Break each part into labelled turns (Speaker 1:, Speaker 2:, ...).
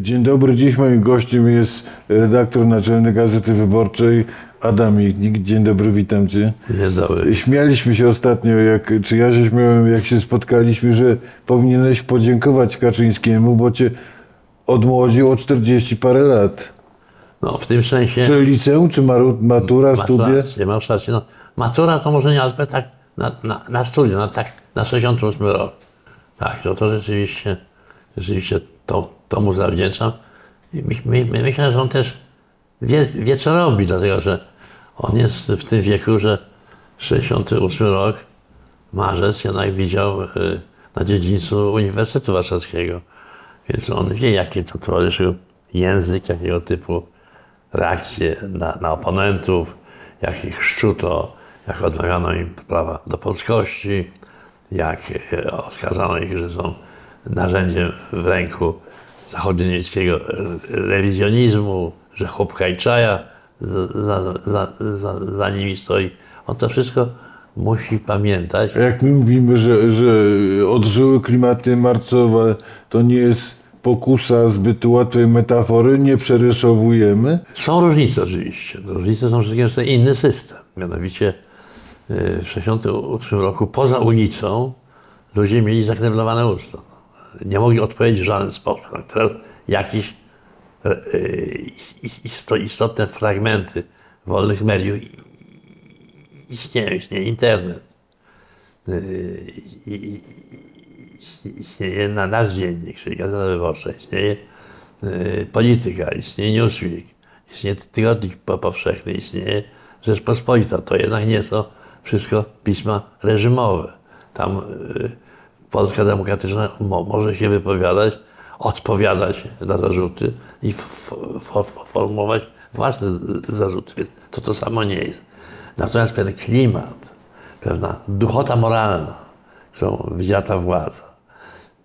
Speaker 1: Dzień dobry, dziś moim gościem jest redaktor naczelny Gazety Wyborczej Adam Michnik. Dzień dobry, witam Cię.
Speaker 2: Dzień dobry.
Speaker 1: Śmialiśmy się ostatnio, jak, czy ja się śmiałem, jak się spotkaliśmy, że powinieneś podziękować Kaczyńskiemu, bo Cię odmłodził o 40 parę lat.
Speaker 2: No w tym sensie...
Speaker 1: Czy liceum, czy matura,
Speaker 2: masz
Speaker 1: studia?
Speaker 2: rację, masz rację. No, matura to może nie, ale tak na, na, na studia, na, tak, na 68 rok. Tak, to, to rzeczywiście, rzeczywiście to, to mu zawdzięczam. My, my, my myślę, że on też wie, wie, co robi, dlatego że on jest w tym wieku, że 68 rok, marzec, jednak widział y, na dziedzińcu Uniwersytetu Warszawskiego. Więc on wie, jaki to towarzyszył język, jakiego typu reakcje na, na oponentów, jak ich szczuto, jak odmawiano im prawa do polskości, jak e, oskarżano ich, że są narzędziem w ręku zachodnioniemieckiego rewizjonizmu, że chłopka i czaja za, za, za, za, nimi stoi. On to wszystko musi pamiętać.
Speaker 1: A Jak my mówimy, że, że odżyły klimaty marcowe, to nie jest pokusa zbyt łatwej metafory, nie przerysowujemy.
Speaker 2: Są różnice oczywiście. Różnice są wszystkie, że to inny system. Mianowicie y, w 1968 roku poza ulicą ludzie mieli zakneblowane usta. Nie odpowiedzieć w żaden sposób. Teraz jakieś y, isto- istotne fragmenty wolnych mediów istnieją. Istnieje internet. I- Istnieje na nasz dziennik, czyli Gazeta Wyborcza. Istnieje polityka, istnieje Newsweek, istnieje Tygodnik Po- Powszechny, istnieje Rzeczpospolita. To jednak nie są wszystko pisma reżimowe. Tam Polska Demokratyczna mo, może się wypowiadać, odpowiadać na zarzuty i formułować własne zarzuty. Więc to to samo nie jest. Natomiast pewien klimat, pewna duchota moralna, którą wzięta władza,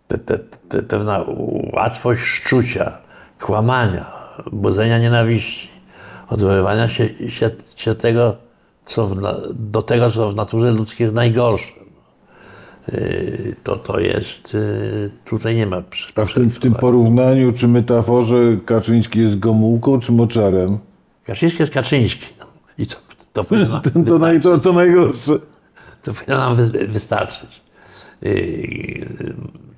Speaker 2: pe, pe, pe, pewna łatwość szczucia, kłamania, budzenia nienawiści, odwoływania się, się, się tego, co w, do tego, co w naturze ludzkiej jest najgorsze. Yy, To, to jest, yy, tutaj nie ma przy-
Speaker 1: A w tym, w tym porównaniu czy metaforze Kaczyński jest Gomułką czy Moczarem?
Speaker 2: Kaczyński jest Kaczyński. No. I to, to,
Speaker 1: To, naj, to, to najgorsze.
Speaker 2: to powinno nam wy, wystarczyć. Yy,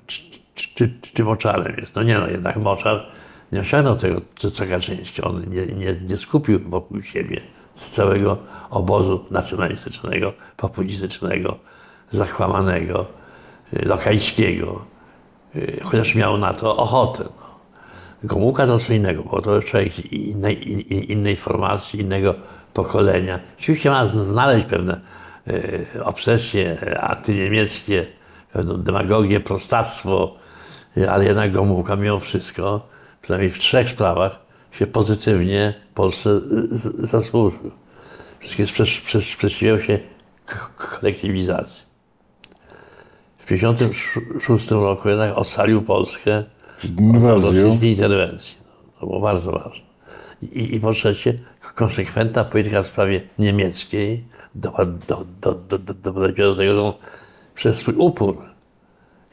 Speaker 2: czy, czy, czy, czy moczarem jest? No nie no, jednak moczar nie osiągnął tego, co, co Kaczyński. On nie, nie, nie skupił wokół siebie całego obozu nacjonalistycznego, populistycznego, zachłamanego, yy, lokajskiego, yy, chociaż miał na to ochotę. No. Gomułka to co innego, bo to człowiek innej, in, innej formacji, innego pokolenia. Oczywiście ma zna- znaleźć pewne e, obsesje antyniemieckie, pewną demagogię, prostactwo, ale jednak Gomułka mimo wszystko, przynajmniej w trzech sprawach, się pozytywnie Polsce zasłużył. Wszystkie sprze- sprze- sprzeciwiał się kolektywizacji. W 1956 roku jednak ocalił Polskę od rosyjskiej interwencji. No, to było bardzo ważne. I, I po trzecie, konsekwentna polityka w sprawie niemieckiej doprowadziła do, do, do, do, tego, że on przez swój upór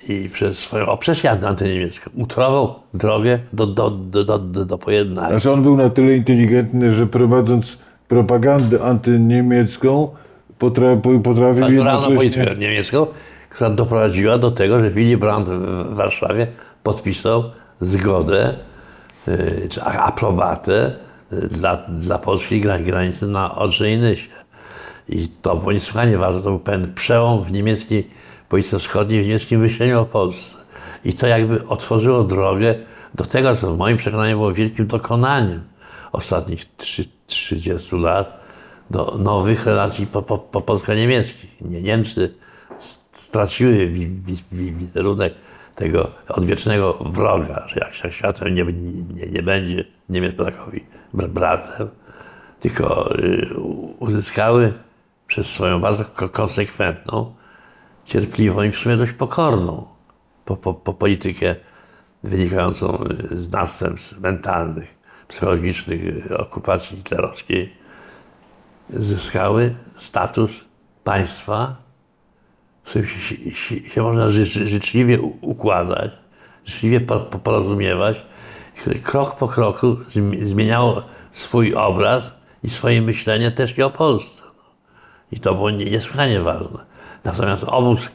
Speaker 2: i przez swoją obsesję antyniemiecką utrował drogę do, do, do, do, do, do pojednania.
Speaker 1: Znaczy on był na tyle inteligentny, że prowadząc propagandę antyniemiecką potrafił, potrafił
Speaker 2: Naturalną politykę
Speaker 1: jednocześnie...
Speaker 2: niemiecką, która doprowadziła do tego, że Willy Brandt w Warszawie podpisał zgodę y, czy aprobatę y, dla, dla polskiej gra- granicy na Odrze i to było niesłychanie ważne, to był pewien przełom w niemieckiej polityce wschodniej, w niemieckim myśleniu o Polsce. I to jakby otworzyło drogę do tego, co w moim przekonaniu było wielkim dokonaniem ostatnich trzy- 30 lat, do nowych relacji po, po, po polsko-niemieckich. Nie, Niemcy straciły wi, wi, wi, wizerunek tego odwiecznego wroga, że jak się światem nie, nie, nie będzie Niemiec Polakowi br- bratem, tylko y, uzyskały przez swoją bardzo ko- konsekwentną, cierpliwą i w sumie dość pokorną po, po, po politykę wynikającą y, z następstw mentalnych, psychologicznych y, okupacji hitlerowskiej, zyskały status państwa, się, się, się, można ży, życzliwie układać, życzliwie po- po- porozumiewać które krok po kroku zmi- zmieniało swój obraz i swoje myślenie też i o Polsce. I to było nie- niesłychanie ważne. Natomiast obóz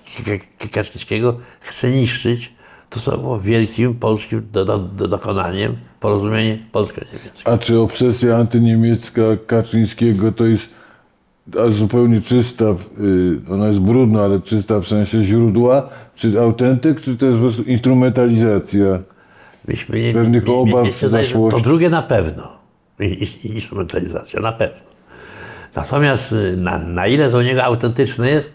Speaker 2: Kaczyńskiego chce niszczyć to, co było wielkim polskim do, do, do dokonaniem, porozumienie polsko-niemieckie.
Speaker 1: A czy obsesja antyniemiecka Kaczyńskiego to jest a zupełnie czysta, y, ona jest brudna, ale czysta w sensie źródła, czy autentyk, czy to jest po prostu instrumentalizacja?
Speaker 2: Myśmy nie,
Speaker 1: Pewnych
Speaker 2: nie,
Speaker 1: obaw,
Speaker 2: nie, nie,
Speaker 1: zaszłości.
Speaker 2: To drugie na pewno. Instrumentalizacja, na pewno. Natomiast y, na, na ile to niego autentyczne jest,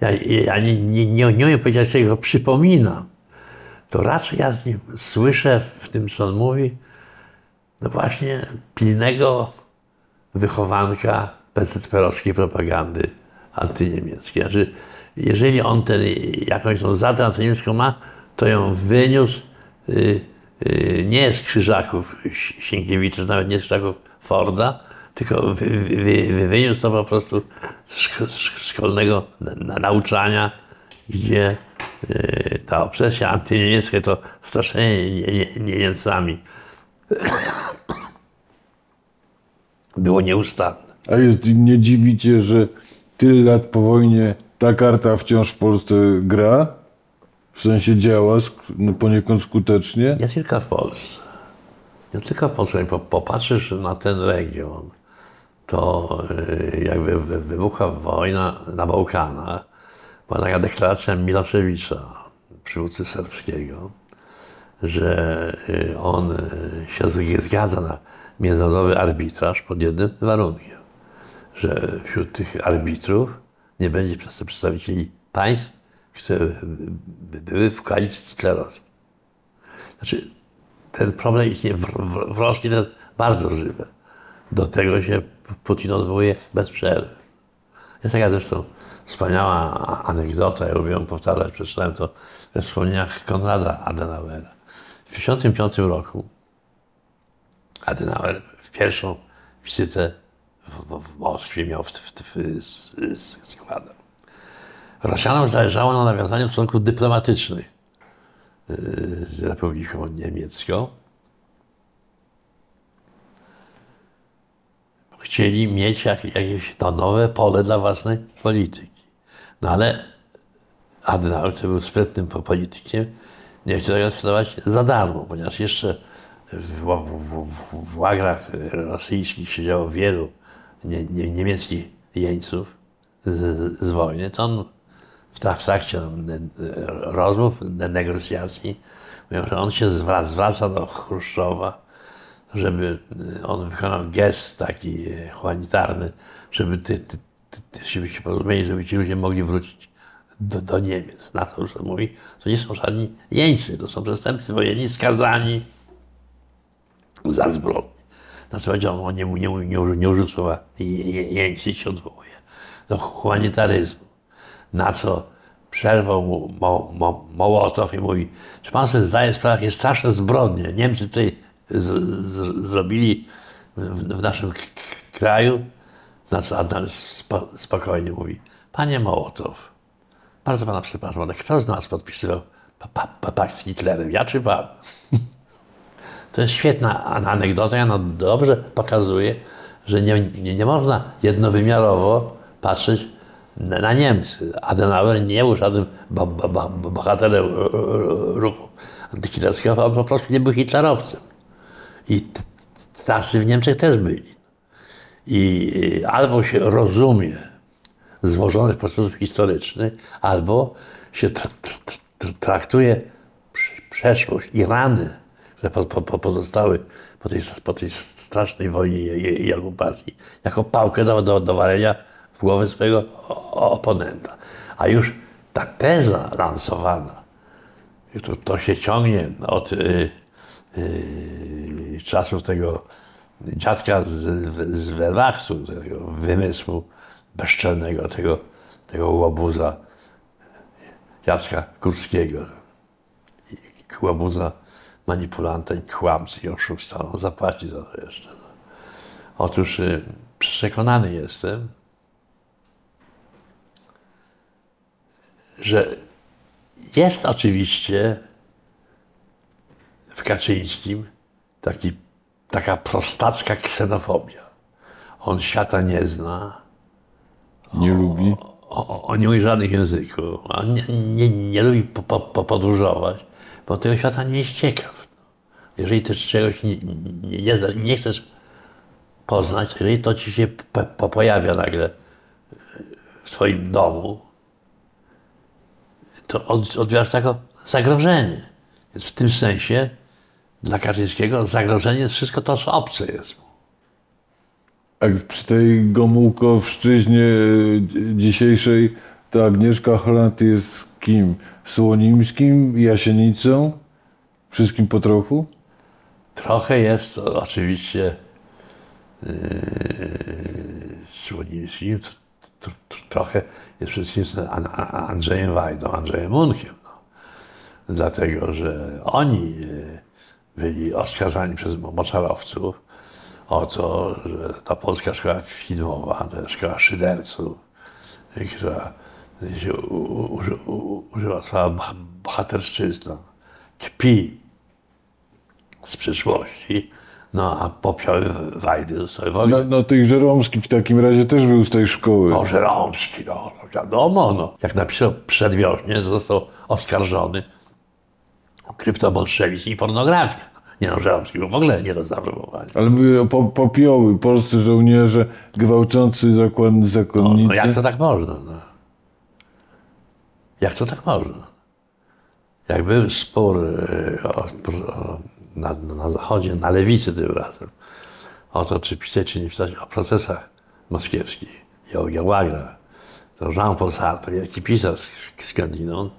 Speaker 2: ja, ja nie, nie, nie, nie umiem powiedzieć, czy go przypominam. To raczej ja z nim słyszę w tym, co on mówi, no właśnie pilnego wychowanka PZPR-owskiej propagandy antyniemieckiej. Znaczy, jeżeli on ten, jakąś tą zadę antyniemiecką ma, to ją wyniósł y, y, nie z krzyżaków Si- Sienkiewicza, nawet nie z krzyżaków Forda, tylko wy, wy, wy, wyniósł to po prostu z szko- z szkolnego na, na, nauczania, gdzie y, ta obsesja antyniemiecka to straszenie nie, nie, nie, Niemcami było nieustanne.
Speaker 1: A jest, nie dziwicie, że tyle lat po wojnie ta karta wciąż w Polsce gra? W sensie działa sk- no poniekąd skutecznie?
Speaker 2: Nie tylko w Polsce. Nie tylko w Polsce. Jak po- popatrzysz na ten region, to y, jak wy, wy, wybuchła wojna na Bałkanach, była taka deklaracja Miloszewicza, przywódcy serbskiego, że y, on y, się zgadza na międzynarodowy arbitraż pod jednym warunkiem, że wśród tych arbitrów nie będzie przedst- przedstawicieli państw, które by- były w koalicji hitlerowskiej. Znaczy, ten problem istnieje w, w, w Rosji, bardzo żywe. Do tego się Putin odwołuje bez przerwy. Jest taka zresztą wspaniała anegdota, ja lubię ją powtarzać, przeczytałem to we wspomnieniach Konrada Adenauera. W 1955 roku Adenauer w pierwszą wizytę w, w Moskwie miał w, w, z, z składem. Rosjanom zależało na nawiązaniu stosunków dyplomatycznych y, z Republiką Niemiecką. Chcieli mieć jak, jakieś no, nowe pole dla własnej polityki. No ale Adenauer, który był sprytnym po- politykiem, nie chciał tego sprzedawać za darmo, ponieważ jeszcze w, w, w, w łagrach rosyjskich siedziało wielu nie, nie, niemieckich jeńców z, z wojny, to on w, trak- w trakcie ne- rozmów, ne- negocjacji, mówią, że on się zwraca, zwraca do Chruszczowa, żeby on wykonał gest taki e, humanitarny, żeby, ty, ty, ty, ty, się porozumieli, żeby ci ludzie mogli wrócić do, do Niemiec. Na to on mówi, to nie są żadni jeńcy, to są przestępcy wojenni skazani za zbrodnię. Natomiast on nie, nie, nie, nie, użył- słowa je- je- jeńcy się odwołuje do humanitaryzmu. Na co przerwał mu Mo, Mo, Mołotow i mówi, czy pan sobie zdaje sprawę, jakie straszne zbrodnie Niemcy tutaj z, z, zrobili w, w naszym kraju? Na co Adnan spo, spokojnie mówi, panie Mołotow, bardzo pana przepraszam, ale kto z nas podpisywał pa, pa, pa, pakt z Hitlerem, ja czy pan? To jest świetna an- anegdota, ona dobrze pokazuje, że nie, nie, nie można jednowymiarowo patrzeć na, na Niemcy. Adenauer nie był żadnym bo, bo, bo, bohaterem ruchu antyhitlerskiego, on po prostu nie był hitlerowcem. I tacy w Niemczech też byli. I y, albo się rozumie złożonych procesów historycznych, albo się tra- tra- tra- traktuje prz- przeszłość i rany, które po, po, po pozostały po tej, po tej strasznej wojnie i, okupacji, jako pałkę do, do, do walenia w głowę swojego oponenta. A już ta teza lansowana, to, to się ciągnie od y, y, czasów tego dziadka z, z tego wymysłu bezczelnego, tego, tego łobuza Jacka Kurskiego. Łobuza manipulanta i kłamcy i oszusta. On zapłaci za to jeszcze. No. Otóż y, przekonany jestem, że jest oczywiście w Kaczyńskim taki, taka prostacka ksenofobia. On świata nie zna,
Speaker 1: Nie lubi.
Speaker 2: o, o- on nie mówi żadnych języków, on nie, nie, nie lubi po, po, po podróżować, bo tego świata nie jest ciekaw. Jeżeli też czegoś nie, nie, nie, chcesz poznać, jeżeli to ci się po, po pojawia nagle w twoim domu, to od, odbierasz jako zagrożenie. Więc w tym sensie dla Kaczyńskiego zagrożenie jest wszystko to, co obce jest mu.
Speaker 1: A przy tej Gomułkowszczyźnie dzisiejszej to Agnieszka Holland jest kim? Słonimskim, Jasienicą? Wszystkim po trochu?
Speaker 2: Trochę jest oczywiście yy, Słonimskim, trochę jest wszystkim z An- An- Andrzejem Wajdą, Andrzejem Munkiem. No. Dlatego, że oni yy, byli oskarżani przez moczarowców o to, że ta polska szkoła filmowa, ta szkoła szyderców, która się uży- używa słowa boh- bohaterszczyzna, kpi z przyszłości, no a popioły Wajdy zostały w ogóle.
Speaker 1: No, no tych Żeromski w takim razie też był z tej szkoły.
Speaker 2: No, Żeromski, no, no wiadomo, no. Jak napisał przedwiośnie, to został oskarżony o kryptobolszewizm i pornografię. Nie no, Żeromski był w ogóle nie do zaaprobowania.
Speaker 1: Ale po, popioły, polscy żołnierze gwałcący zakon,
Speaker 2: No,
Speaker 1: zakonnicy.
Speaker 2: no jak to tak można? No? Jak to tak można? Jak był spór e, o, o, na, na zachodzie, na lewicy tym razem, o to, czy pisać, czy nie pisać o procesach moskiewskich. I o Gełagrach, to Jean-Paul Sartre, wielki pisarz z skądinąd,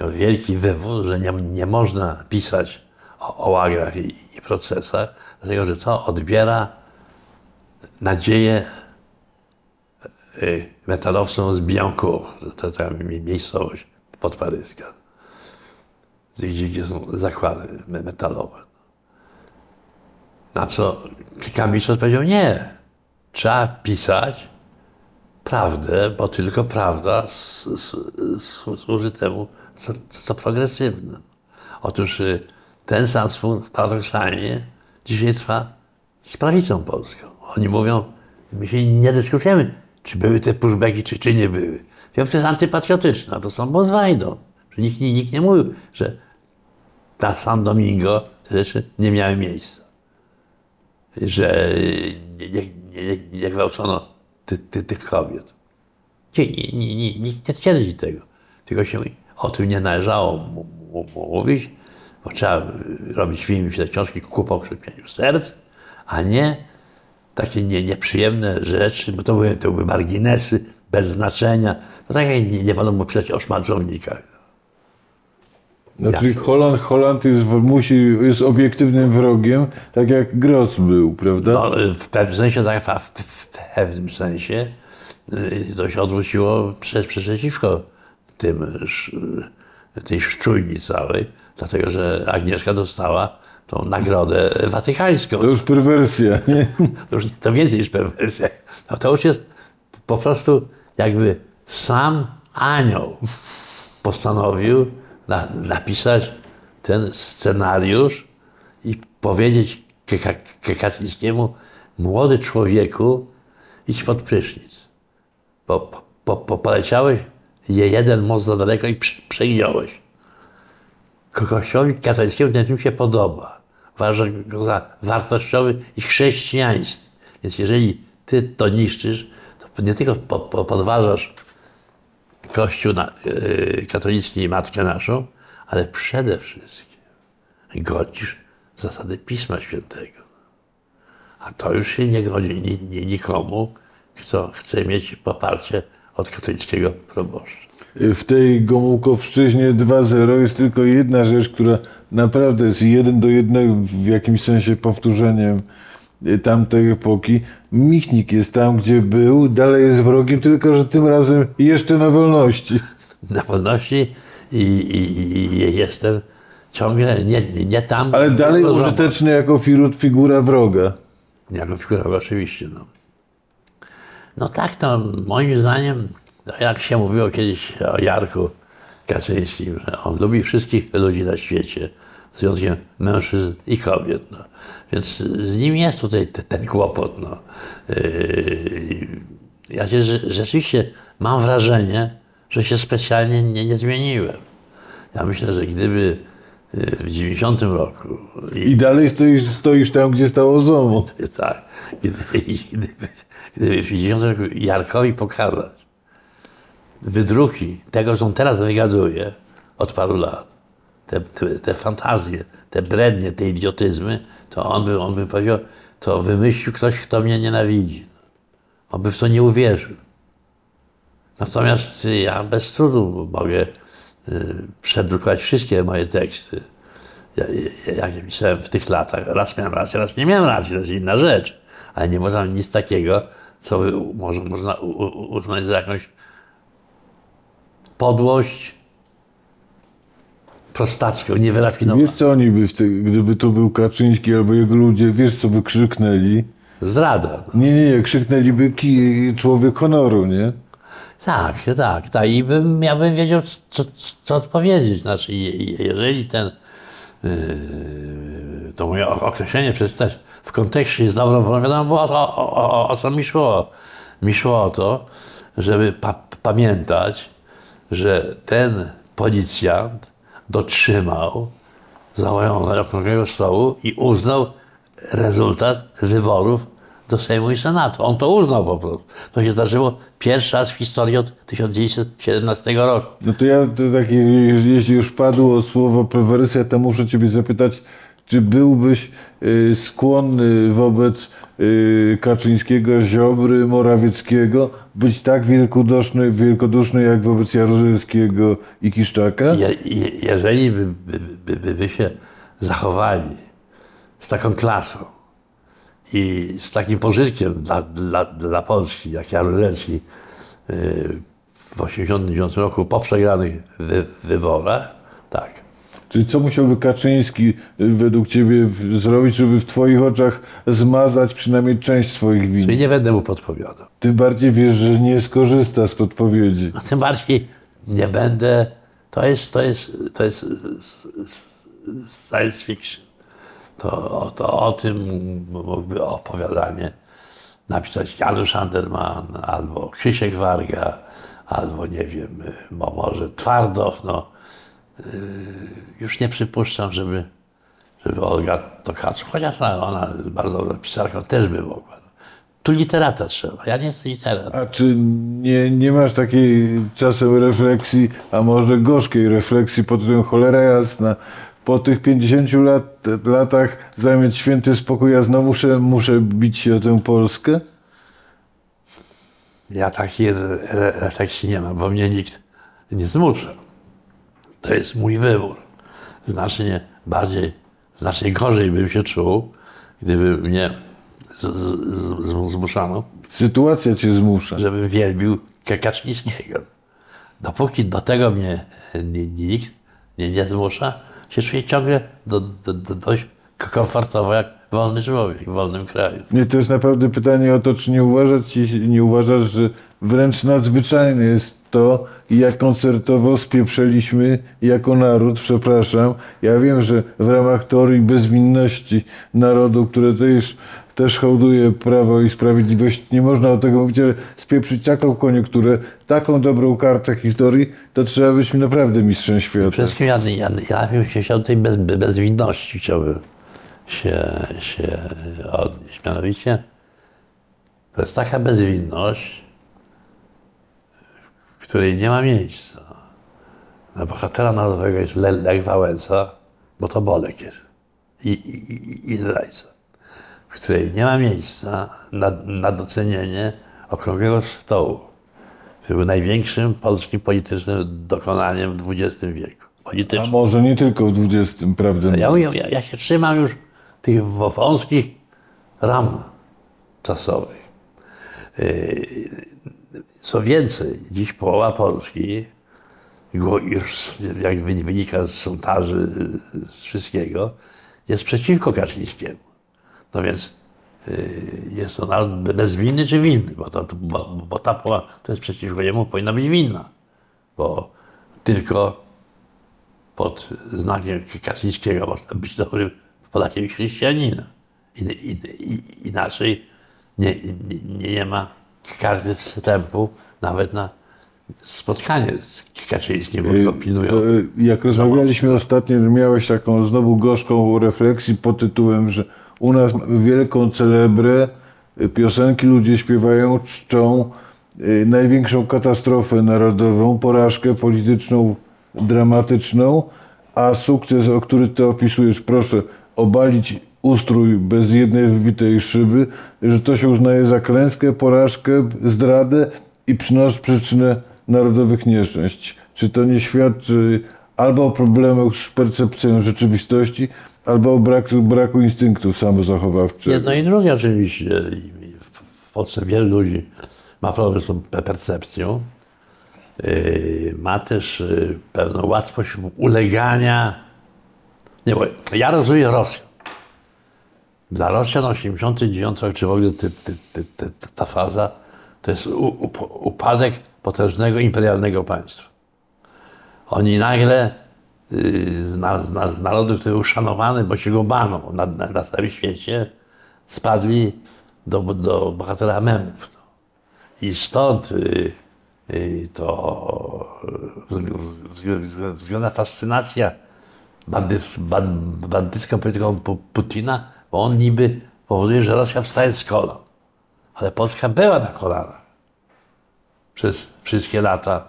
Speaker 2: miał wielki wywód, że nie, nie można pisać o, o łagrach i, i procesach, dlatego że to odbiera nadzieję y, metalowcom z Biancourt, to ta mi- miejscowość podparyska, gdzie, gdzie są zakłady me- metalowe. Na co Kamiczos powiedział, nie, trzeba pisać prawdę, bo tylko prawda służy temu, co, co progresywne. Otóż y, ten sam spór paradoksalnie dzisiaj trwa z prawicą polską. Oni mówią, my się nie dyskutujemy, czy były te pushbacki, czy, czy nie były. Wiem, to jest antypatriotyczne, a to są Bozwajdą. Nikt, nikt nie mówił, że na San Domingo te rzeczy nie miały miejsca. Że nie, nie, nie, nie gwałcono ty, ty, tych kobiet. Nikt nie twierdzi tego. Tylko się o tym nie należało mówić, bo trzeba robić film, pisać książki ku pokrzepieniu serc, a nie takie nie, nieprzyjemne rzeczy, bo to były, to były marginesy bez znaczenia. No tak jak nie, nie wolno było pisać o szmalcownikach.
Speaker 1: Znaczy Holland, Holland jest, w- musi, jest obiektywnym wrogiem, tak jak Gross był, prawda?
Speaker 2: No, w pewnym sensie, tak, w, w pewnym sensie y, to się odwróciło prze, przeciwko tym, tej szczujni całej, dlatego że Agnieszka dostała tą nagrodę watykańską.
Speaker 1: To już perwersja, nie?
Speaker 2: To już to więcej niż perwersja. No to już jest po prostu jakby sam anioł postanowił na, napisać ten scenariusz i powiedzieć Kaczyńskiemu, młody człowieku, idź pod prysznic, bo po, po, po, poleciałeś je jeden most za daleko i prze- Kościołowi katolickiemu ten film się podoba. Uważa go za wartościowy i chrześcijański. Więc jeżeli ty to niszczysz, to nie tylko po, po, podważasz Kościół na, yy, katolicki i Matkę naszą, ale przede wszystkim godzisz zasady Pisma Świętego. A to już się nie godzi ni, ni, nikomu, kto chce mieć poparcie od katolickiego proboszcza.
Speaker 1: W tej Gomułkowszczyźnie 2.0 jest tylko jedna rzecz, która naprawdę jest jeden do jednego w jakimś sensie powtórzeniem y, tamtej epoki. Michnik jest tam, gdzie był, dalej jest wrogiem, tylko że tym razem jeszcze na wolności.
Speaker 2: na wolności i, i, i jestem ciągle nie, nie, tam.
Speaker 1: Ale dalej użyteczny jako figura wroga.
Speaker 2: Jako figura, oczywiście. No. no tak, to moim zdaniem, no jak się mówiło kiedyś o Jarku Kaczyńskim, że on lubi wszystkich ludzi na świecie, z wyjątkiem mężczyzn i kobiet. No. Więc z nim jest tutaj te- ten kłopot. No. Yy, ja się rze- rzeczywiście mam wrażenie, że się specjalnie nie, nie zmieniłem. Ja myślę, że gdyby yy, w 90 roku
Speaker 1: I dalej stoisz, stoisz tam, gdzie stało ZOMO.
Speaker 2: tak. Gdyby, gdyby, gdyby w 50 roku Jarkowi pokazać wydruki tego, co on teraz wygaduje od paru lat, te, te, te fantazje, te brednie, te idiotyzmy, to on by, on by powiedział, to wymyślił ktoś, kto mnie nienawidzi. On by w to nie uwierzył. Natomiast ja bez trudu mogę y, przedrukować wszystkie moje teksty. Ja, ja, jak ja pisałem w tych latach, raz miałem rację, raz nie miałem racji, to jest inna rzecz. Ale nie można nic takiego, co można uznać za jakąś podłość prostacką, niewyrafinowaną.
Speaker 1: Wiesz co oni by, te, gdyby to był Kaczyński albo jego ludzie, wiesz co by krzyknęli?
Speaker 2: Zdrada.
Speaker 1: Nie, nie, nie, krzyknęliby ki, człowiek honoru, nie?
Speaker 2: Tak, tak, tak. I bym, ja bym wiedział, co, co, odpowiedzieć. Znaczy, je- je- jeżeli ten, yy, to moje określenie przeczytać w kontekście jest dobrą wolą, wiadomo było o, o, o, o, o co mi szło. Mi szło o to, żeby pa, pamiętać, że ten policjant dotrzymał zawołanego okrągłego stołu i uznał rezultat wyborów do Sejmu i Senatu. On to uznał po prostu. To się zdarzyło pierwszy raz w historii od 1917 roku.
Speaker 1: No to ja, to takie, jeśli już padło słowo perwersja, to muszę ciebie zapytać, czy byłbyś y, skłonny wobec y, Kaczyńskiego, Ziobry, Morawieckiego być tak wielkoduszny, wielkoduszny jak wobec Jaruzelskiego i Kiszczaka?
Speaker 2: Je, je, jeżeli by, by, by, by, by się zachowali z taką klasą i z takim pożytkiem dla, dla, dla Polski, jak Jaruzelski yy, w 1989 roku po przegranych wy, wyborach, tak.
Speaker 1: Czyli co musiałby Kaczyński y, według ciebie zrobić, żeby w twoich oczach zmazać przynajmniej część swoich win?
Speaker 2: I nie będę mu podpowiadał.
Speaker 1: Tym bardziej wiesz, że nie skorzysta z podpowiedzi.
Speaker 2: A tym bardziej nie będę. To jest, to jest, to jest science fiction. To, to o tym mógłby opowiadanie napisać Janusz Anderman, albo Krzysiek Warga, albo nie wiem, mo- może Twardoch. No. Yy, Już nie przypuszczam, żeby, żeby Olga Tokarczuk, chociaż ona, ona bardzo dobra pisarka, też by mogła. Tu literata trzeba. Ja nie jestem literat.
Speaker 1: A czy nie, nie masz takiej czasem refleksji, a może gorzkiej refleksji pod tym cholera jasna? Po tych 50 lat, latach zamieć święty spokój, ja znowu muszę, muszę bić się o tę Polskę?
Speaker 2: Ja takiej re- re- refleksji nie mam, bo mnie nikt nie zmusza. To jest mój wybór. Znacznie bardziej, znacznie gorzej bym się czuł, gdyby mnie z, z, z, zmuszano,
Speaker 1: Sytuacja cię zmusza.
Speaker 2: żebym wielbił Ka- Kaczyńskiego. Dopóki do tego mnie ni- nikt nie, nie zmusza, się czuję ciągle do, do, do, dość komfortowo jak wolny człowiek w wolnym kraju.
Speaker 1: Nie, to jest naprawdę pytanie o to, czy nie uważasz, nie uważasz, że wręcz nadzwyczajne jest to, jak koncertowo spieprzeliśmy jako naród, przepraszam. Ja wiem, że w ramach teorii bezwinności narodu, które też, też hołduje Prawo i Sprawiedliwość, nie można o tego mówić, ale spieprzyć taką koniunkturę, taką dobrą kartę historii, to trzeba być naprawdę mistrzem świata.
Speaker 2: Przede wszystkim ja, ja, ja bym się chciał tej bez, bezwinności chciałbym się, się odnieść. Mianowicie to jest taka bezwinność, w której nie ma miejsca. Na bohatera narodowego jest Le, Lech Wałęsa, bo to Bolek jest i, i, i, i zdrajca, w której nie ma miejsca na, na docenienie okrągłego stołu, który był największym polskim politycznym dokonaniem w XX wieku.
Speaker 1: A
Speaker 2: Politycznym.
Speaker 1: może nie tylko w XX, prawda?
Speaker 2: Ja, mówię, ja, ja się trzymam już tych wąskich ram czasowych. Yy, Co więcej, dziś połowa Polski, już jak wy- wynika z sondaży, z wszystkiego, jest przeciwko Kaczyńskiemu. No więc yy, jest be- bezwinny czy winny, bo, to, bo, bo ta połowa, to jest przeciwko niemu, powinna być winna. Bo tylko pod znakiem Kaczyńskiego można być dobrym Polakiem i chrześcijaninem. In, in, in, inaczej nie, nie, nie ma karty wstępu nawet na spotkanie z Kaczyńskim, bo go pilnują.
Speaker 1: Y, Jak rozmawialiśmy ostatnio, miałeś taką znowu gorzką refleksję pod tytułem, że u nas wielką celebrę, y, piosenki ludzie śpiewają, czczą y, największą katastrofę narodową, porażkę polityczną, dramatyczną, a sukces, o który ty opisujesz, proszę, obalić ustrój bez jednej wybitej szyby, że to się uznaje za klęskę, porażkę, zdradę i przynosi przyczynę narodowych nieszczęść. Czy to nie świadczy albo o problemach z percepcją rzeczywistości, albo o braku, braku instynktu samozachowawczego?
Speaker 2: Jedno i drugie oczywiście. W Polsce wielu ludzi ma problem z tą pe- percepcją. Yy, Ma też yy, pewną łatwość ulegania. Nie, bo ja rozumiem Rosję. Dla Rosjan 89 rok, czy w ogóle ty, ty, ty, ta faza, to jest upadek potężnego imperialnego państwa. Oni nagle y, z, z, na, z narodu, który był szanowany, bo się go bano na, na, na całym świecie, spadli do, do bohatera memów. No. I stąd y, y, to względna fascynacja bandyc, ban, bandycką polityką Pu- Putina, bo on niby powoduje, że Rosja wstaje z kolan. Ale Polska była na kolanach przez wszystkie lata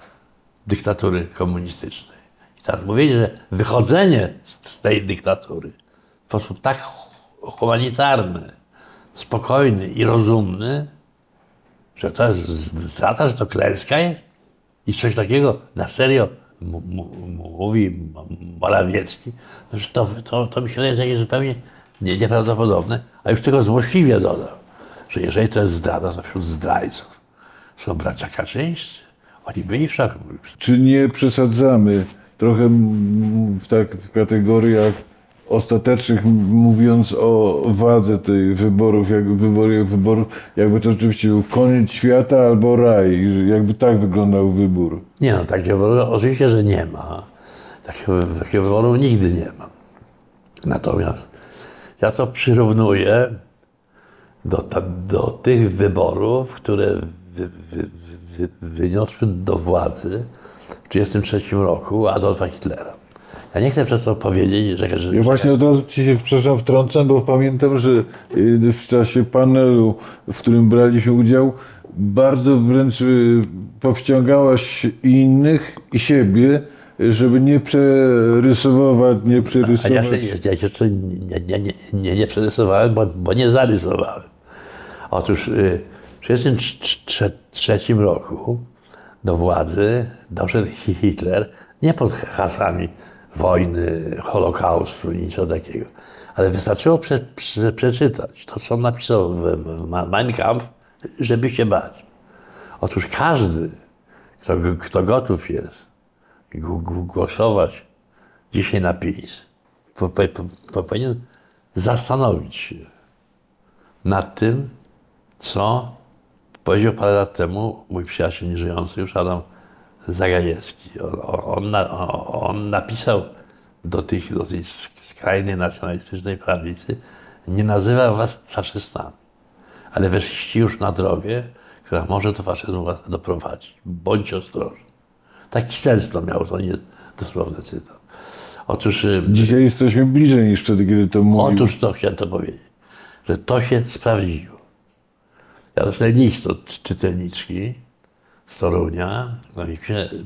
Speaker 2: dyktatury komunistycznej. I teraz mówienie, że wychodzenie z, tej dyktatury w sposób tak hu- humanitarny, spokojny i rozumny, że to jest strata, że to klęska jest i coś takiego na serio mówi Morawiecki, że to, to, to mi się wydaje jakieś zupełnie nie, nieprawdopodobne, a już tylko złośliwie dodam, że jeżeli to jest zdrada, to wśród zdrajców są bracia Kaczyńscy. Oni byli w szoku.
Speaker 1: Czy nie przesadzamy trochę w, tak, w kategoriach ostatecznych, mówiąc o wadze tych wyborów, jak, wyboru, jak wyborów, jakby to rzeczywiście był koniec świata albo raj, jakby tak wyglądał wybór.
Speaker 2: Nie no, takiego wyboru oczywiście, że nie ma. Takiego, takiego wyboru nigdy nie ma. Natomiast ja to przyrównuję do, do tych wyborów, które wy, wy, wy, wyniosły do władzy w 1933 roku Adolfa Hitlera. Ja nie chcę przez to powiedzieć, że, że
Speaker 1: Ja właśnie od razu ci się, przepraszam, wtrącam, bo pamiętam, że y, w czasie panelu, w którym braliśmy udział, bardzo wręcz y, powściągałaś innych i siebie, żeby nie przerysować, nie
Speaker 2: A ja
Speaker 1: przerysować.
Speaker 2: się, ja się jeszcze nie, nie, nie, nie, przerysowałem, bo, bo nie zarysowałem. Otóż y, w 1933 roku do władzy doszedł Hi- Hitler nie pod hasłami wojny, Holokaustu, niczego takiego. Ale wystarczyło prze, prze, przeczytać to, co on napisał w, w Mein Kampf, żeby się bać. Otóż każdy, kto, kto gotów jest głosować dzisiaj na PiS, po, po, po, powinien zastanowić się nad tym, co powiedział parę lat temu mój przyjaciel nieżyjący już Adam Zagajewski. On, on, on napisał do, tych, do tej skrajnej nacjonalistycznej prawicy, nie nazywam was faszystami, ale weszliście już na drogę, która może do faszyzmu was doprowadzić. Bądźcie ostrożni. Taki sens to miał, to nie dosłowny cytat. Otóż, y,
Speaker 1: Dzisiaj jesteśmy bliżej niż wtedy, kiedy to mówił.
Speaker 2: otóż to chciałem to powiedzieć, że to się sprawdziło. Ja dostałem list od czy- czytelniczki z Torunia. No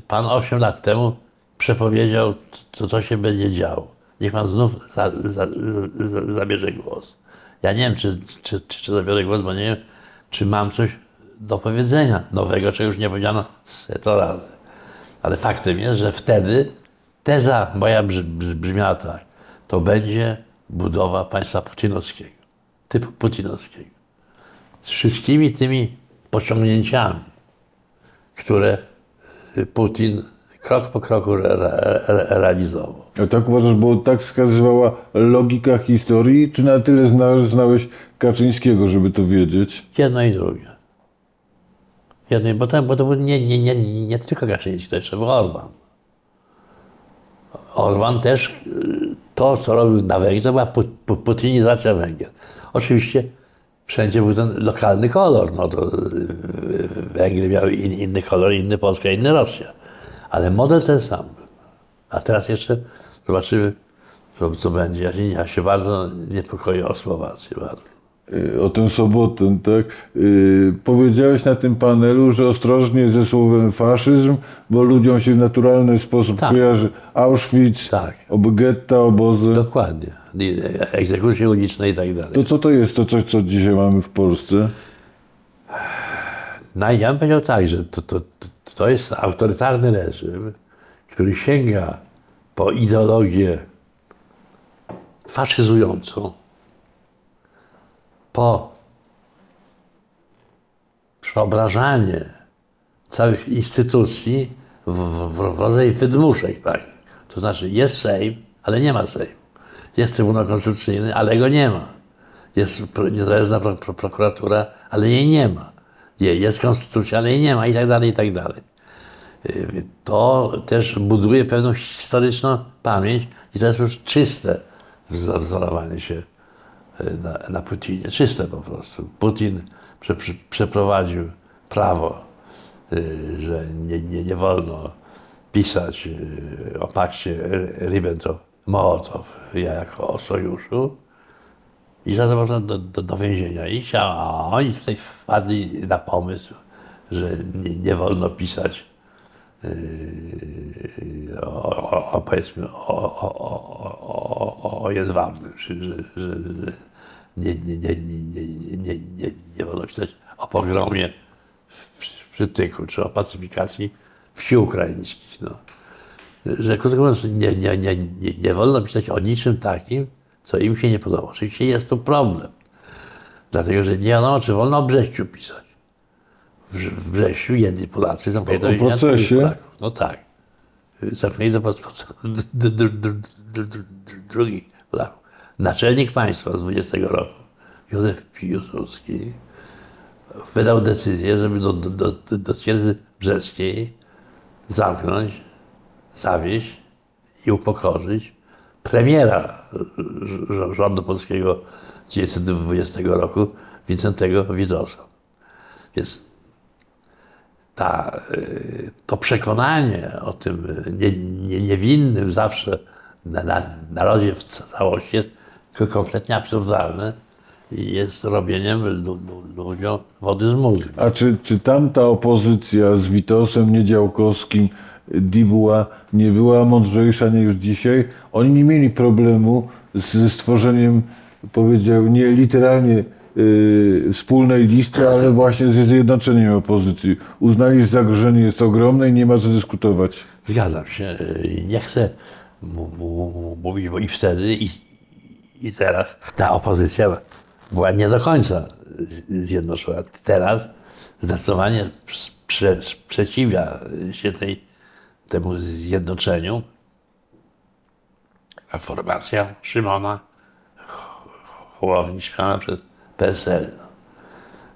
Speaker 2: Pan 8 lat temu przepowiedział, co, co się będzie działo. Niech pan znów za, za, za, zabierze głos. Ja nie wiem, czy, czy, czy, czy zabiorę głos, bo nie wiem, czy mam coś do powiedzenia nowego, czego już nie powiedziano seto razy. Ale faktem jest, że wtedy teza moja brzmiała tak. To będzie budowa państwa putinowskiego, typu putinowskiego. Z wszystkimi tymi pociągnięciami, które Putin krok po kroku re, re, re, realizował.
Speaker 1: A tak uważasz, bo tak wskazywała logika historii, czy na tyle zna, znałeś Kaczyńskiego, żeby to wiedzieć?
Speaker 2: Jedno i drugie. Jedno, i- bo to, bo to był nie, nie, nie, nie tylko Kaczyński, to jeszcze był Orban. Orban też y, to, co robił na Węgrzech, to była pu- pu- putynizacja Węgier. Oczywiście wszędzie był ten lokalny kolor. No to y, Węgry miały in, inny kolor, inny Polska, inny Rosja. Ale model ten sam. był. A teraz jeszcze zobaczymy, co, co będzie. Ja się, ja się bardzo niepokoję o Słowację. Bardzo.
Speaker 1: Y, O tę sobotę, tak? Y, powiedziałeś na tym panelu, że ostrożnie ze słowem faszyzm, bo ludziom się w naturalny sposób
Speaker 2: Tak.
Speaker 1: kojarzy Auschwitz,
Speaker 2: Tak.
Speaker 1: ob getta, obozy.
Speaker 2: Dokładnie. I- Egzekucje uliczne i tak dalej.
Speaker 1: To co to jest to coś, co dzisiaj mamy w Polsce?
Speaker 2: No ja bym powiedział tak, że to, to, to jest autorytarny reżim, który sięga po ideologię faszyzującą, po przeobrażanie całych instytucji w, w, w rodzaj wydmuszek. Tak? To znaczy jest Sejm, ale nie ma Sejmu. Jest Trybunał Konstytucyjny, ale go nie ma. Jest niezależna pro, pro, prokuratura, ale jej nie ma. Je- Jest konstytucja, ale jej nie ma i tak dalej, i tak dalej. Y, To też buduje pewną historyczną pamięć i to jest już czyste wz- wzorowanie się na, na Putinie. Czyste po prostu. Putin prze, prze, przeprowadził prawo, y, że nie, nie, nie wolno pisać y, o pakcie Ribbentrop-Mołotow jako o sojuszu. I za to można do, do, do więzienia iść, a oni tutaj wpadli na pomysł, że nie, nie wolno pisać yy, o, o, o, powiedzmy o, o, o, o, o jedwabnym, czy że, że, że nie, nie, nie, nie, nie, nie, nie, nie wolno pisać o pogromie w, w Przytyku, czy o pacyfikacji wsi ukraińskich. No. Że krótko mówiąc, nie, nie, nie, nie, nie wolno pisać o niczym takim, co im się nie podoba. Oczywiście jest to problem. Dlatego, że nie wiadomo, czy wolno o Brześciu pisać. W, w Brześciu jedni Polacy zamknięli
Speaker 1: O-
Speaker 2: do
Speaker 1: procesie?
Speaker 2: No tak. Zamknięli do procesu d- d- d- d- d- d- drugich Polaków. Naczelnik państwa z 20 roku, Józef Piłsudski, wydał decyzję, żeby do, do, do, do twierdzy brzeskiej zamknąć, zawieść i upokorzyć premiera rz- rządu polskiego 1920 roku, Wincentego Widosa. Więc ta, to przekonanie o tym nie, nie, niewinnym zawsze na, na, narodzie w całości jest kompletnie absurdalne i jest robieniem lu, lu, ludziom wody z mózgu.
Speaker 1: A czy, czy tamta opozycja z Witosem Niedziałkowskim, Dibuła, nie była mądrzejsza niż dzisiaj? Oni nie mieli problemu ze stworzeniem, powiedział, nie literalnie y, wspólnej listy, ale właśnie ze zjednoczeniem opozycji. Uznali, że zagrożenie jest ogromne i nie ma co dyskutować.
Speaker 2: Zgadzam się. Y, Nie chcę mówić, bo i wtedy, i, i teraz ta opozycja była nie do końca zjednoczona. Teraz zdecydowanie sprze, sprzeciwia się tej, temu zjednoczeniu. A formacja Szymona Hołowni śmiana przez PSL.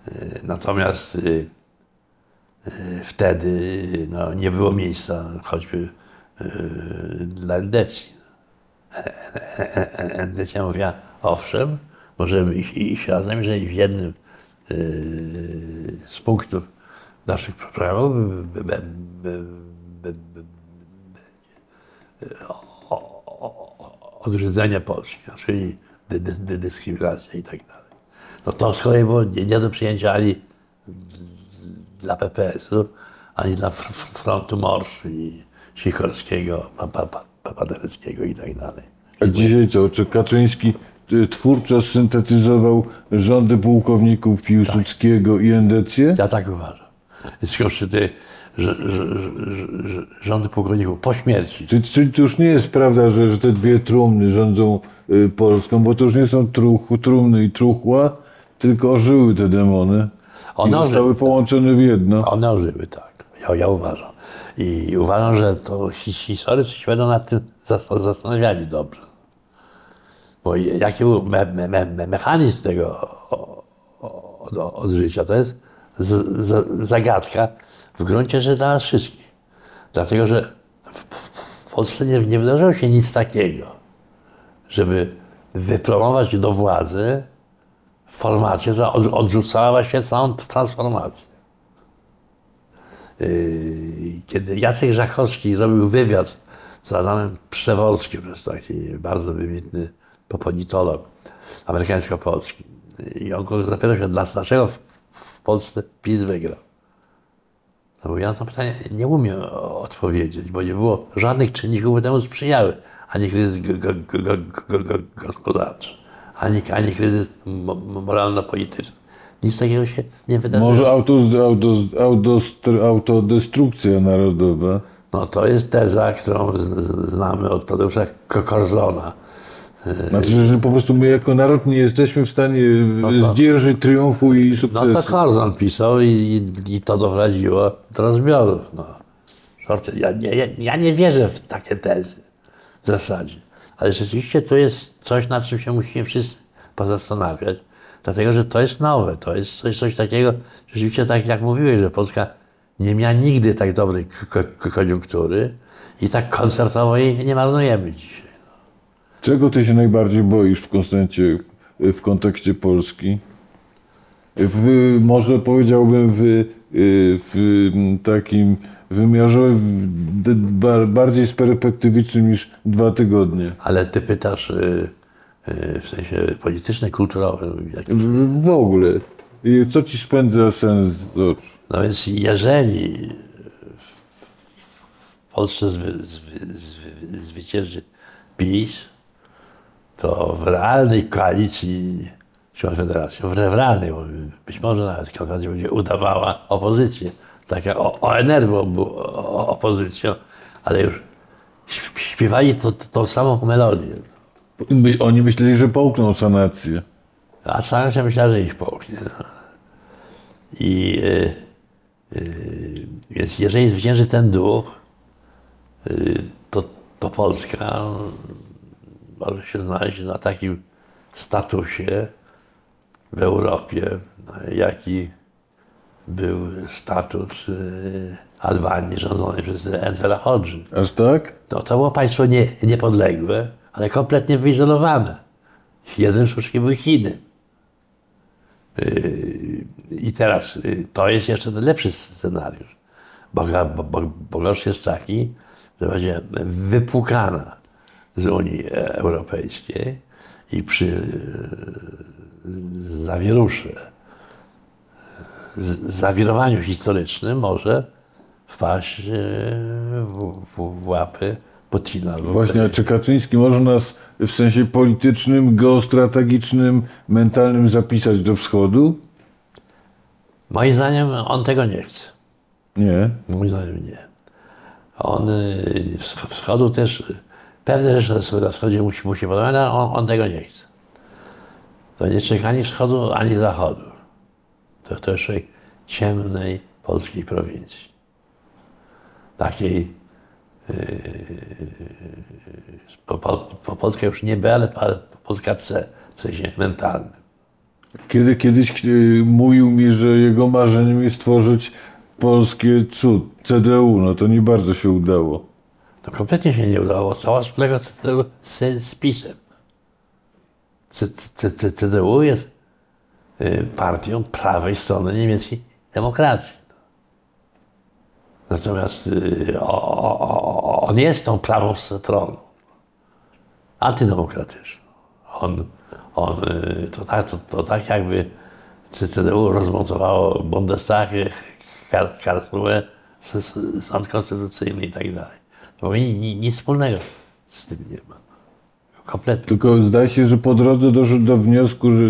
Speaker 2: Y, Natomiast y, wtedy no, nie było miejsca choćby dla endecji. E- e- e- Endecja mówiła, owszem, możemy iść, iść razem, jeżeli w jednym yy, z punktów naszych programów b- b- b- b- b- b- o- o- o- odrzucenie Polski, no, czyli dy, dy, dy, dyskryminacja i tak dalej. No to z kolei było nie, nie do przyjęcia ani dla PPS-u, ani dla fr- fr- frontu Morszy i Sikorskiego, Papadereckiego i tak dalej.
Speaker 1: A dzisiaj co? Czy Kaczyński y, twórczo syntetyzował rządy pułkowników Piłsudskiego i endecję?
Speaker 2: Ja tak uważam. Skądże te rządy pułkowników po śmierci,
Speaker 1: Czy, czy to już nie jest prawda, że, że te dwie trumny rządzą y, Polską, bo to już nie są truch, trumny i truchła, tylko ożyły te demony
Speaker 2: One
Speaker 1: i zostały
Speaker 2: ożyły,
Speaker 1: połączone w jedno.
Speaker 2: one ożyły, tak. Ja, ja uważam. I uważam, że to hi- historycy się będą nad tym zas- zastanawiali dobrze. Bo jaki był me, me, me, me, mechanizm tego od, życia, to jest z, z, zagadka w gruncie rzeczy dla nas wszystkich. Dlatego, że w, w, Polsce nie, nie wydarzyło się nic takiego, żeby wypromować do władzy formację, która od, odrzucała właśnie całą transformację. Yy, Kiedy Jacek Żakowski robił wywiad z Adamem Przeworskim, to jest taki bardzo wybitny politolog amerykańsko-polski, i on go zapytał się, "Dla- dlaczego w, Polsce PiS wygrał. No bo ja na to pytanie nie umiem odpowiedzieć, bo nie było żadnych czynników, które temu sprzyjały. Ani kryzys gospodarczy, ani, kryzys mo- mo- moralno-polityczny. Nic takiego się nie wydarzyło.
Speaker 1: Może auto, auto, auto, autodestrukcja narodowa.
Speaker 2: No to jest teza, którą znamy od Tadeusza Ko- Korzona.
Speaker 1: Znaczy, że po prostu my jako naród nie jesteśmy w stanie
Speaker 2: to-
Speaker 1: zdzierżyć triumfu i
Speaker 2: No
Speaker 1: sukcesu.
Speaker 2: to Korzon pisał i, i, to doprowadziło do rozbiorów. No. Ja, nie, ja nie wierzę w takie tezy w zasadzie. Ale rzeczywiście to jest coś, nad czym się musimy wszyscy pozastanawiać. Dlatego, że to jest nowe. To jest coś, coś takiego, rzeczywiście tak jak mówiłeś, że Polska nie miała nigdy tak dobrej koniunktury i tak koncertowo jej nie marnujemy dzisiaj.
Speaker 1: Czego ty się najbardziej boisz w Konstancie, w, kontekście Polski? W, może powiedziałbym w, w takim wymiarze bardziej sperspektywicznym niż dwa tygodnie.
Speaker 2: Ale ty pytasz y, w sensie politycznym, kulturowym.
Speaker 1: W, ogóle. I co ci spędza sens z oczu?
Speaker 2: no więc jeżeli w Polsce zwy, zwy, zwy, zwycięży PiS, to w realnej koalicji z Konfederacją, w realnej, bo być może nawet Konfederacja będzie udawała opozycję, tak jak O- o- opozycją, ale już śp- śpiewali to, to, tą samą melodię.
Speaker 1: My, oni myśleli, że połkną sanację.
Speaker 2: A sanacja myślała, że ich połknie. No. I y, y, więc jeżeli zwycięży ten duch, y, to, to Polska może się znaleźć na takim statusie w Europie, jaki był status y, Albanii rządzonej przez Envera Hodży.
Speaker 1: Aż tak?
Speaker 2: No, to było państwo nie, niepodległe, ale kompletnie wyizolowane. Jeden wszystkich były Chiny. Yy, I teraz yy, to jest jeszcze ten lepszy scenariusz. Bo, bo, bo, bo gorszy jest taki, że będzie wypłukana z Unii Europejskiej i przy yy, zawieruszy, zawirowaniu historycznym może wpaść w, w, w łapy Putina.
Speaker 1: Właśnie, czy Kaczyński może nas w sensie politycznym, geostrategicznym, mentalnym zapisać do wschodu?
Speaker 2: Moim zdaniem on tego nie chce.
Speaker 1: Nie.
Speaker 2: Moim zdaniem nie. On y, wsch- wschodu też, pewne rzeczy sobie na wschodzie musi, musi podobać, ale on, on tego nie chce. To nie czeka ani wschodu, ani zachodu. To, to człowiek ciemnej polskiej prowincji. Takiej po, po, po Polska już nie B, ale po- Polska C, w sensie mentalnym.
Speaker 1: Kiedy kiedyś y, mówił mi, że jego marzeniem jest stworzyć polskie cud, CDU, no to nie bardzo się udało.
Speaker 2: To kompletnie się nie udało. Cała wspólnego CDU z, z PiSem. C, C, C, CDU jest y, partią prawej strony niemieckiej demokracji. Natomiast y, on jest tą prawą stroną. Antydemokratyczną. On, on y, to, tak, to, to tak jakby CDU rozmontowało Bundestag, Kar- Karlsruhe, sąd konstytucyjny i tak dalej. To ni- ni- nic wspólnego z tym nie ma. Kompletnie.
Speaker 1: Tylko zdaje się, że po drodze doszedł do wniosku, że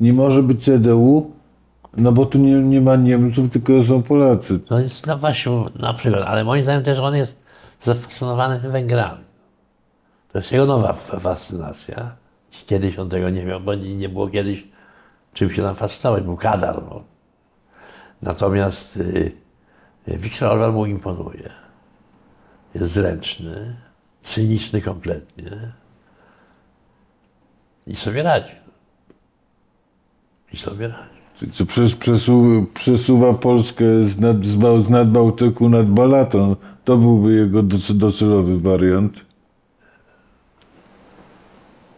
Speaker 1: nie może być CDU, no bo tu nie, nie ma Niemców, tylko są Polacy.
Speaker 2: To jest no właśnie na przykład, ale moim zdaniem też on jest zafascynowany Węgrami. To jest jego nowa fascynacja. Kiedyś on tego nie miał, bo nie, było kiedyś czym się nam fascynować, był kadar. No. Natomiast y, Viktor Orban mu imponuje. Jest zręczny, cyniczny kompletnie i sobie radzi. I sobie radzi.
Speaker 1: Co przez, przesu, przesuwa Polskę z, nad, z, z Nadbałtyku nad Balaton to byłby jego doce- docelowy wariant.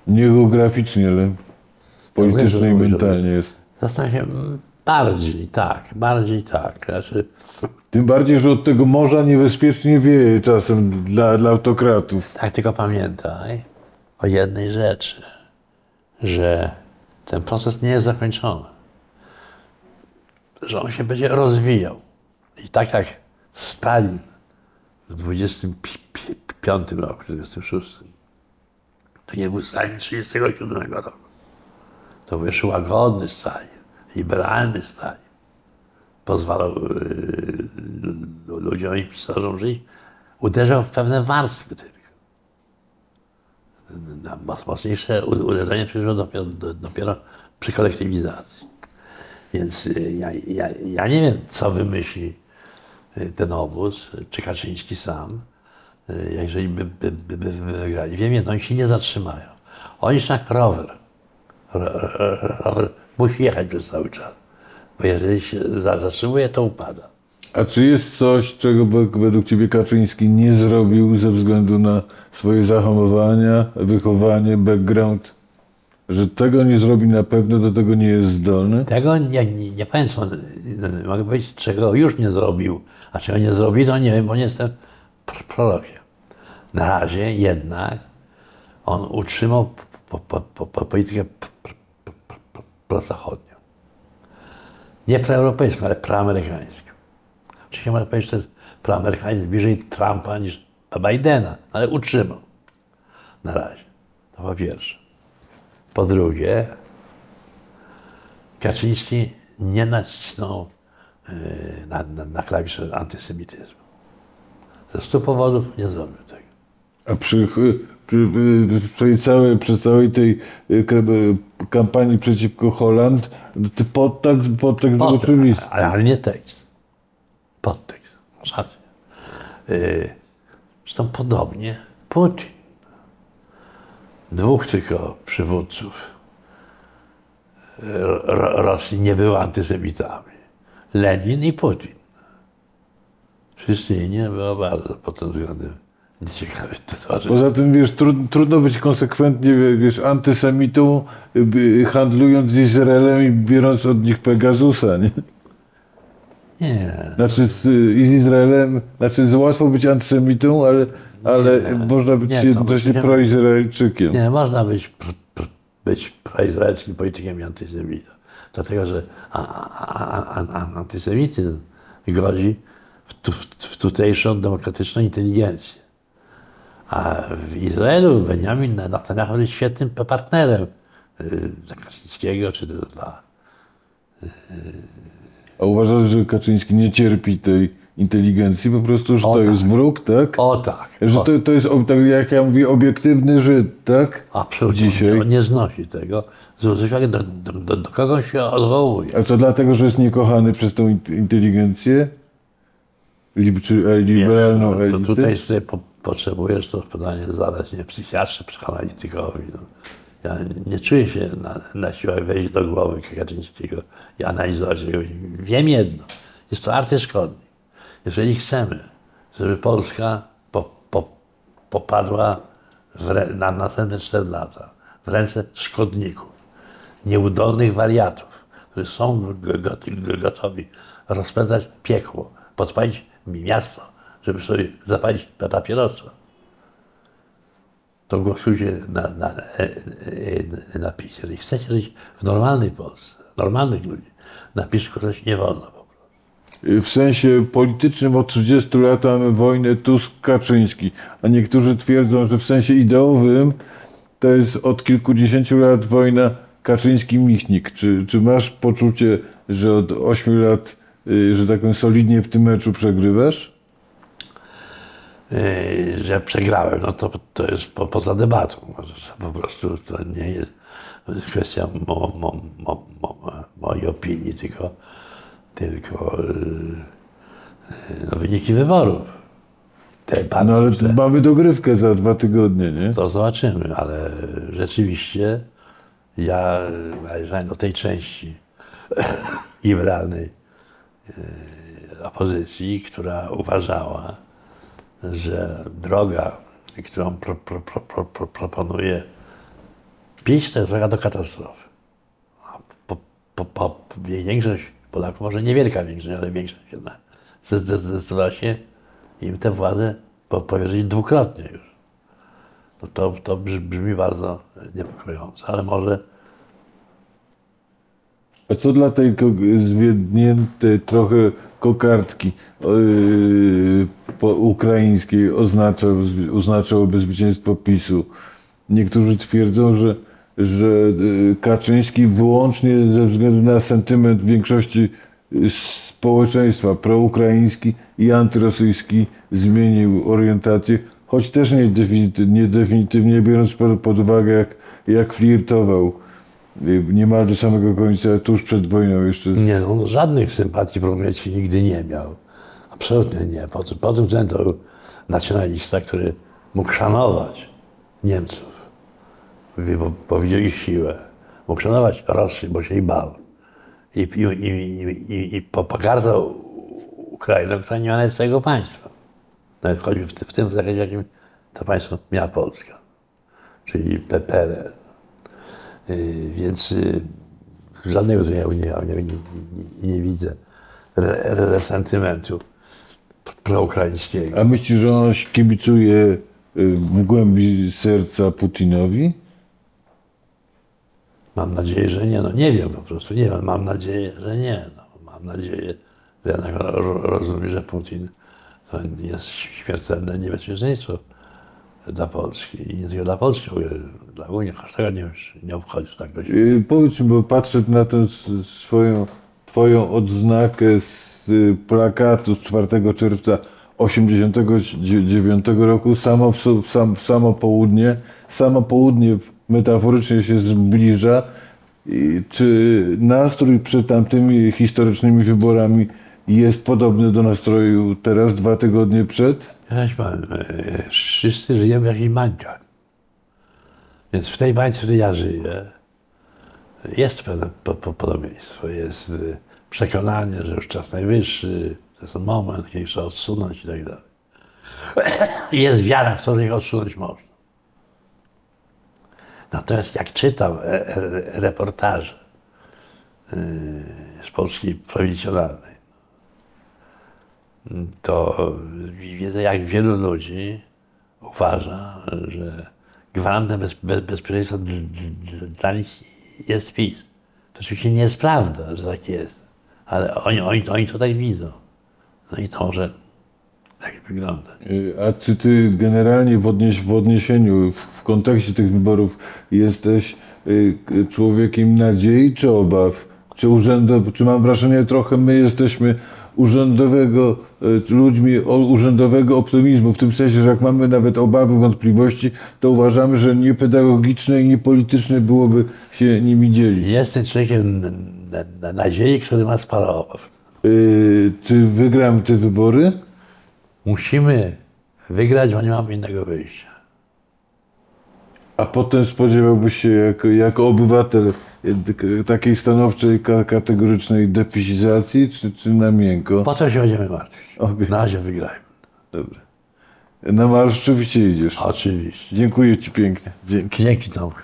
Speaker 1: Nie geograficznie, ale politycznie i mentalnie jest.
Speaker 2: Zastanawiam się, mm, bardziej tak, bardziej tak. Znaczy,
Speaker 1: Tym bardziej, że od tego morza niebezpiecznie wieje czasem dla, dla autokratów.
Speaker 2: tak tylko pamiętaj o jednej rzeczy, że ten proces nie jest zakończony. Że on się będzie rozwijał. I tak jak Stalin w 25 roku, 26, to nie był Stalin 37 roku. To był jeszcze łagodny Stalin, liberalny Stalin. Pozwalał yy, lu- ludziom i pisarzom żyć. Uderzał w pewne warstwy tylko. Na moc- Mocniejsze uderzenie przyszło dopiero, do- dopiero przy kolektywizacji. Więc y, ja, ja, ja nie wiem, co wymyśli y, ten obóz, czy Kaczyński sam, y, jeżeli by, by, by, by wygrali. Wiem jedno, oni się nie zatrzymają. Oni są jak rower. Ro- ro- Rower musi jechać przez cały czas. Bo jeżeli się za- zatrzymuje, to upada.
Speaker 1: A czy jest coś, czego według Ciebie Kaczyński nie zrobił ze względu na swoje zahamowania, wychowanie, background? Że tego nie zrobi na pewno, do tego nie jest zdolny?
Speaker 2: Tego nie, nie, nie co, mogę powiedzieć, czego już nie zrobił, a czego nie zrobi, to nie wiem, bo nie jestem pr- prorokiem. Na razie jednak on utrzymał po, po, po, po politykę prozachodnią. Nie proeuropejską, ale proamerykańską. Oczywiście można powiedzieć, że to jest proamerykanizm bliżej Trumpa niż Bidena, ale utrzymał. Na razie. To po pierwsze. Po drugie, Kaczyński nie nacisnął yy, na, na, na klawisze antysemityzmu. Ze stu powodów nie zrobił tego.
Speaker 1: A przy, przy, przy, całej, przy całej tej k- y, kampanii przeciwko Holand, ty podtekst, podtekst był oczywisty.
Speaker 2: ale, ale nie tekst. Podtekst. Masz rację. Yy, zresztą podobnie Putin. Dwóch tylko przywódców Ro- Ro- Rosji nie było antysemitami. Lenin i Putin. Wszyscy inni było bardzo pod tym względem nieciekawe.
Speaker 1: Poza tym, wiesz, trud, trudno być konsekwentnie, wiesz, antysemitą, y, handlując z Izraelem i biorąc od nich Pegasusa, nie?
Speaker 2: Nie.
Speaker 1: Znaczy z, i z Izraelem, znaczy łatwo być antysemitą, ale, ale można być
Speaker 2: Nie,
Speaker 1: jednocześnie
Speaker 2: nie-
Speaker 1: proizraelczykiem.
Speaker 2: Nie, można być, pr, pr, być proizraelskim politykiem i antysemitą. Dlatego, że antysemityzm godzi w, tu, w, w tutejszą demokratyczną inteligencję. A w Izraelu Benjamin Netanyahu jest świetnym partnerem y, dla Kaczyńskiego czy dla...
Speaker 1: A uważasz, że Kaczyński nie cierpi tej inteligencji, po prostu, że
Speaker 2: O
Speaker 1: to
Speaker 2: tak.
Speaker 1: jest wróg, tak?
Speaker 2: O tak,
Speaker 1: Że
Speaker 2: o,
Speaker 1: to, to jest, tak jak ja mówię, obiektywny Żyd, tak?
Speaker 2: absolutnie.
Speaker 1: dzisiaj.
Speaker 2: On nie znosi tego. Zwróć uwagę, do, do, do, do kogo się odwołuje.
Speaker 1: A to dlatego, że jest niekochany przez tą int- inteligencję? Lib, czy e, liberalną
Speaker 2: Wiesz, no, to tutaj sobie po, potrzebujesz to pytanie zadać nie psychiatrze, psychoanalitykowi. No. Ja nie czuję się na, na siłę wejść do głowy Kaczyńskiego i analizować jego. Wiem jedno, jest to artyszkodnik. Jeżeli chcemy, żeby Polska po, po, popadła w na następne 4 lata w ręce szkodników, nieudolnych wariatów, którzy są gotowi rozpędzać piekło, podpalić mi miasto, żeby sobie zapalić pa- papierosa, to głosujcie na, na, e, e, na PiS. Jeżeli chcecie żyć w normalnej Polsce, normalnych ludzi, na PiS coś nie wolno.
Speaker 1: W sensie politycznym od 30 lat mamy wojnę Tusk-Kaczyński, a niektórzy twierdzą, że w sensie ideowym to jest od kilkudziesięciu lat wojna Kaczyński-Michnik. Czy, czy masz poczucie, że od 8 lat, y, że tak powiem, solidnie w tym meczu przegrywasz?
Speaker 2: Yy, że przegrałem, no to, to jest po, poza debatą. Po prostu to nie jest, kwestia mo, mo, mo, mojej opinii, tylko, tylko yy, no, wyniki wyborów. Te partie,
Speaker 1: No ale
Speaker 2: które-
Speaker 1: mamy dogrywkę za dwa tygodnie, nie?
Speaker 2: to zobaczymy, ale rzeczywiście ja należałem do tej części liberalnej e, opozycji, która uważała, że droga, którą pro, pro, pro, pro, pro, proponuje PiS, to jest droga do katastrofy. Po, po, po, większość Polaków, może niewielka większość, ale większość jednak, zdecydowała się im tę władzę po- powierzyć dwukrotnie już. No to, to brz- brzmi bardzo niepokojąco, ale może
Speaker 1: A co dla tej zwiedniętej trochę kokardki yy, po ukraińskiej oznacza, oznaczałoby zwycięstwo PiSu? Niektórzy twierdzą, że, że yy, Kaczyński wyłącznie ze względu na sentyment większości yy, społeczeństwa proukraiński i antyrosyjski zmienił orientację, choć też nie, nie definitywnie biorąc pod, uwagę jak, jak flirtował y, niemal do samego końca, tuż przed wojną jeszcze.
Speaker 2: Nie, no, żadnych sympatii proukraińskich nigdy nie miał. Absolutnie nie. Po, tym względem to nacjonalista, który mógł szanować Niemców, ich siłę. Mógł szanować Rosję, bo się jej bał. I, i, i, i, i, i po- pogardzał Ukrainę, która nie ma nawet swojego państwa. Nawet choćby w, w tym zakresie, jakim to państwo miała Polska, czyli PRL. Yy, więc yy, żadnego niego nie, nie, nie, nie widzę re, re, resentymentu proukraińskiego.
Speaker 1: A myślisz, że on kibicuje y, w głębi serca Putinowi?
Speaker 2: Mam nadzieję, że nie. No nie wiem po prostu, nie wiem. Mam nadzieję, że nie. No, mam nadzieję, że jednak ro- rozumie, że Putin to jest śmiertelne niebezpieczeństwo dla Polski. I nie tylko dla Polski, ogóle dla Unii. Każdego nie, nie obchodzi tak dość.
Speaker 1: Y, Powiedz bo patrzę na tę swoją, twoją odznakę z y, plakatu z 4 czerwca 89 roku, samo, w, sam, samo południe, samo południe metaforycznie się zbliża. I czy nastrój przed tamtymi historycznymi wyborami jest podobny do nastroju teraz, dwa tygodnie przed?
Speaker 2: Ci powiem, e, wszyscy żyjemy w jakichś bańkach. Więc w tej bańce, w której ja żyję, jest pewne po, po, podobieństwo. Jest e, przekonanie, że już czas najwyższy, to jest moment, kiedy trzeba odsunąć i tak dalej. Jest wiara w to, że ich odsunąć można. Natomiast jak czytam e, e, reportaże e, z Polski prowincjonalnej, to widzę, jak wielu ludzi uważa, że gwarantem bez, bez, bezpieczeństwa dla nich jest PiS. To oczywiście nie jest prawda, że tak jest, ale oni, oni, oni to tak widzą. No i to może tak wygląda.
Speaker 1: Y, A czy ty generalnie w, odnieś, w odniesieniu, w, w kontekście tych wyborów jesteś y, człowiekiem nadziei czy obaw? Czy, urzędo, czy mam wrażenie trochę my jesteśmy urzędowego, y, ludźmi o, urzędowego optymizmu, w tym sensie, że jak mamy nawet obawy, wątpliwości, to uważamy, że nie pedagogiczne i nie polityczne byłoby się nimi dzielić.
Speaker 2: Jestem człowiekiem na, na, na nadziei, który ma sporo obaw.
Speaker 1: Y, czy wygram te wybory?
Speaker 2: Musimy wygrać, bo nie mamy innego wyjścia.
Speaker 1: A potem spodziewałbyś się jako, jako obywatel takiej stanowczej, ka- kategorycznej depisizacji, czy, czy na miękko?
Speaker 2: Potem się będziemy martwić.
Speaker 1: Okej.
Speaker 2: Na razie wygrajmy.
Speaker 1: Dobra. Na marsz rzeczywiście idziesz.
Speaker 2: Oczywiście.
Speaker 1: Dziękuję Ci pięknie. Dzięki.
Speaker 2: Dzięki Tomku.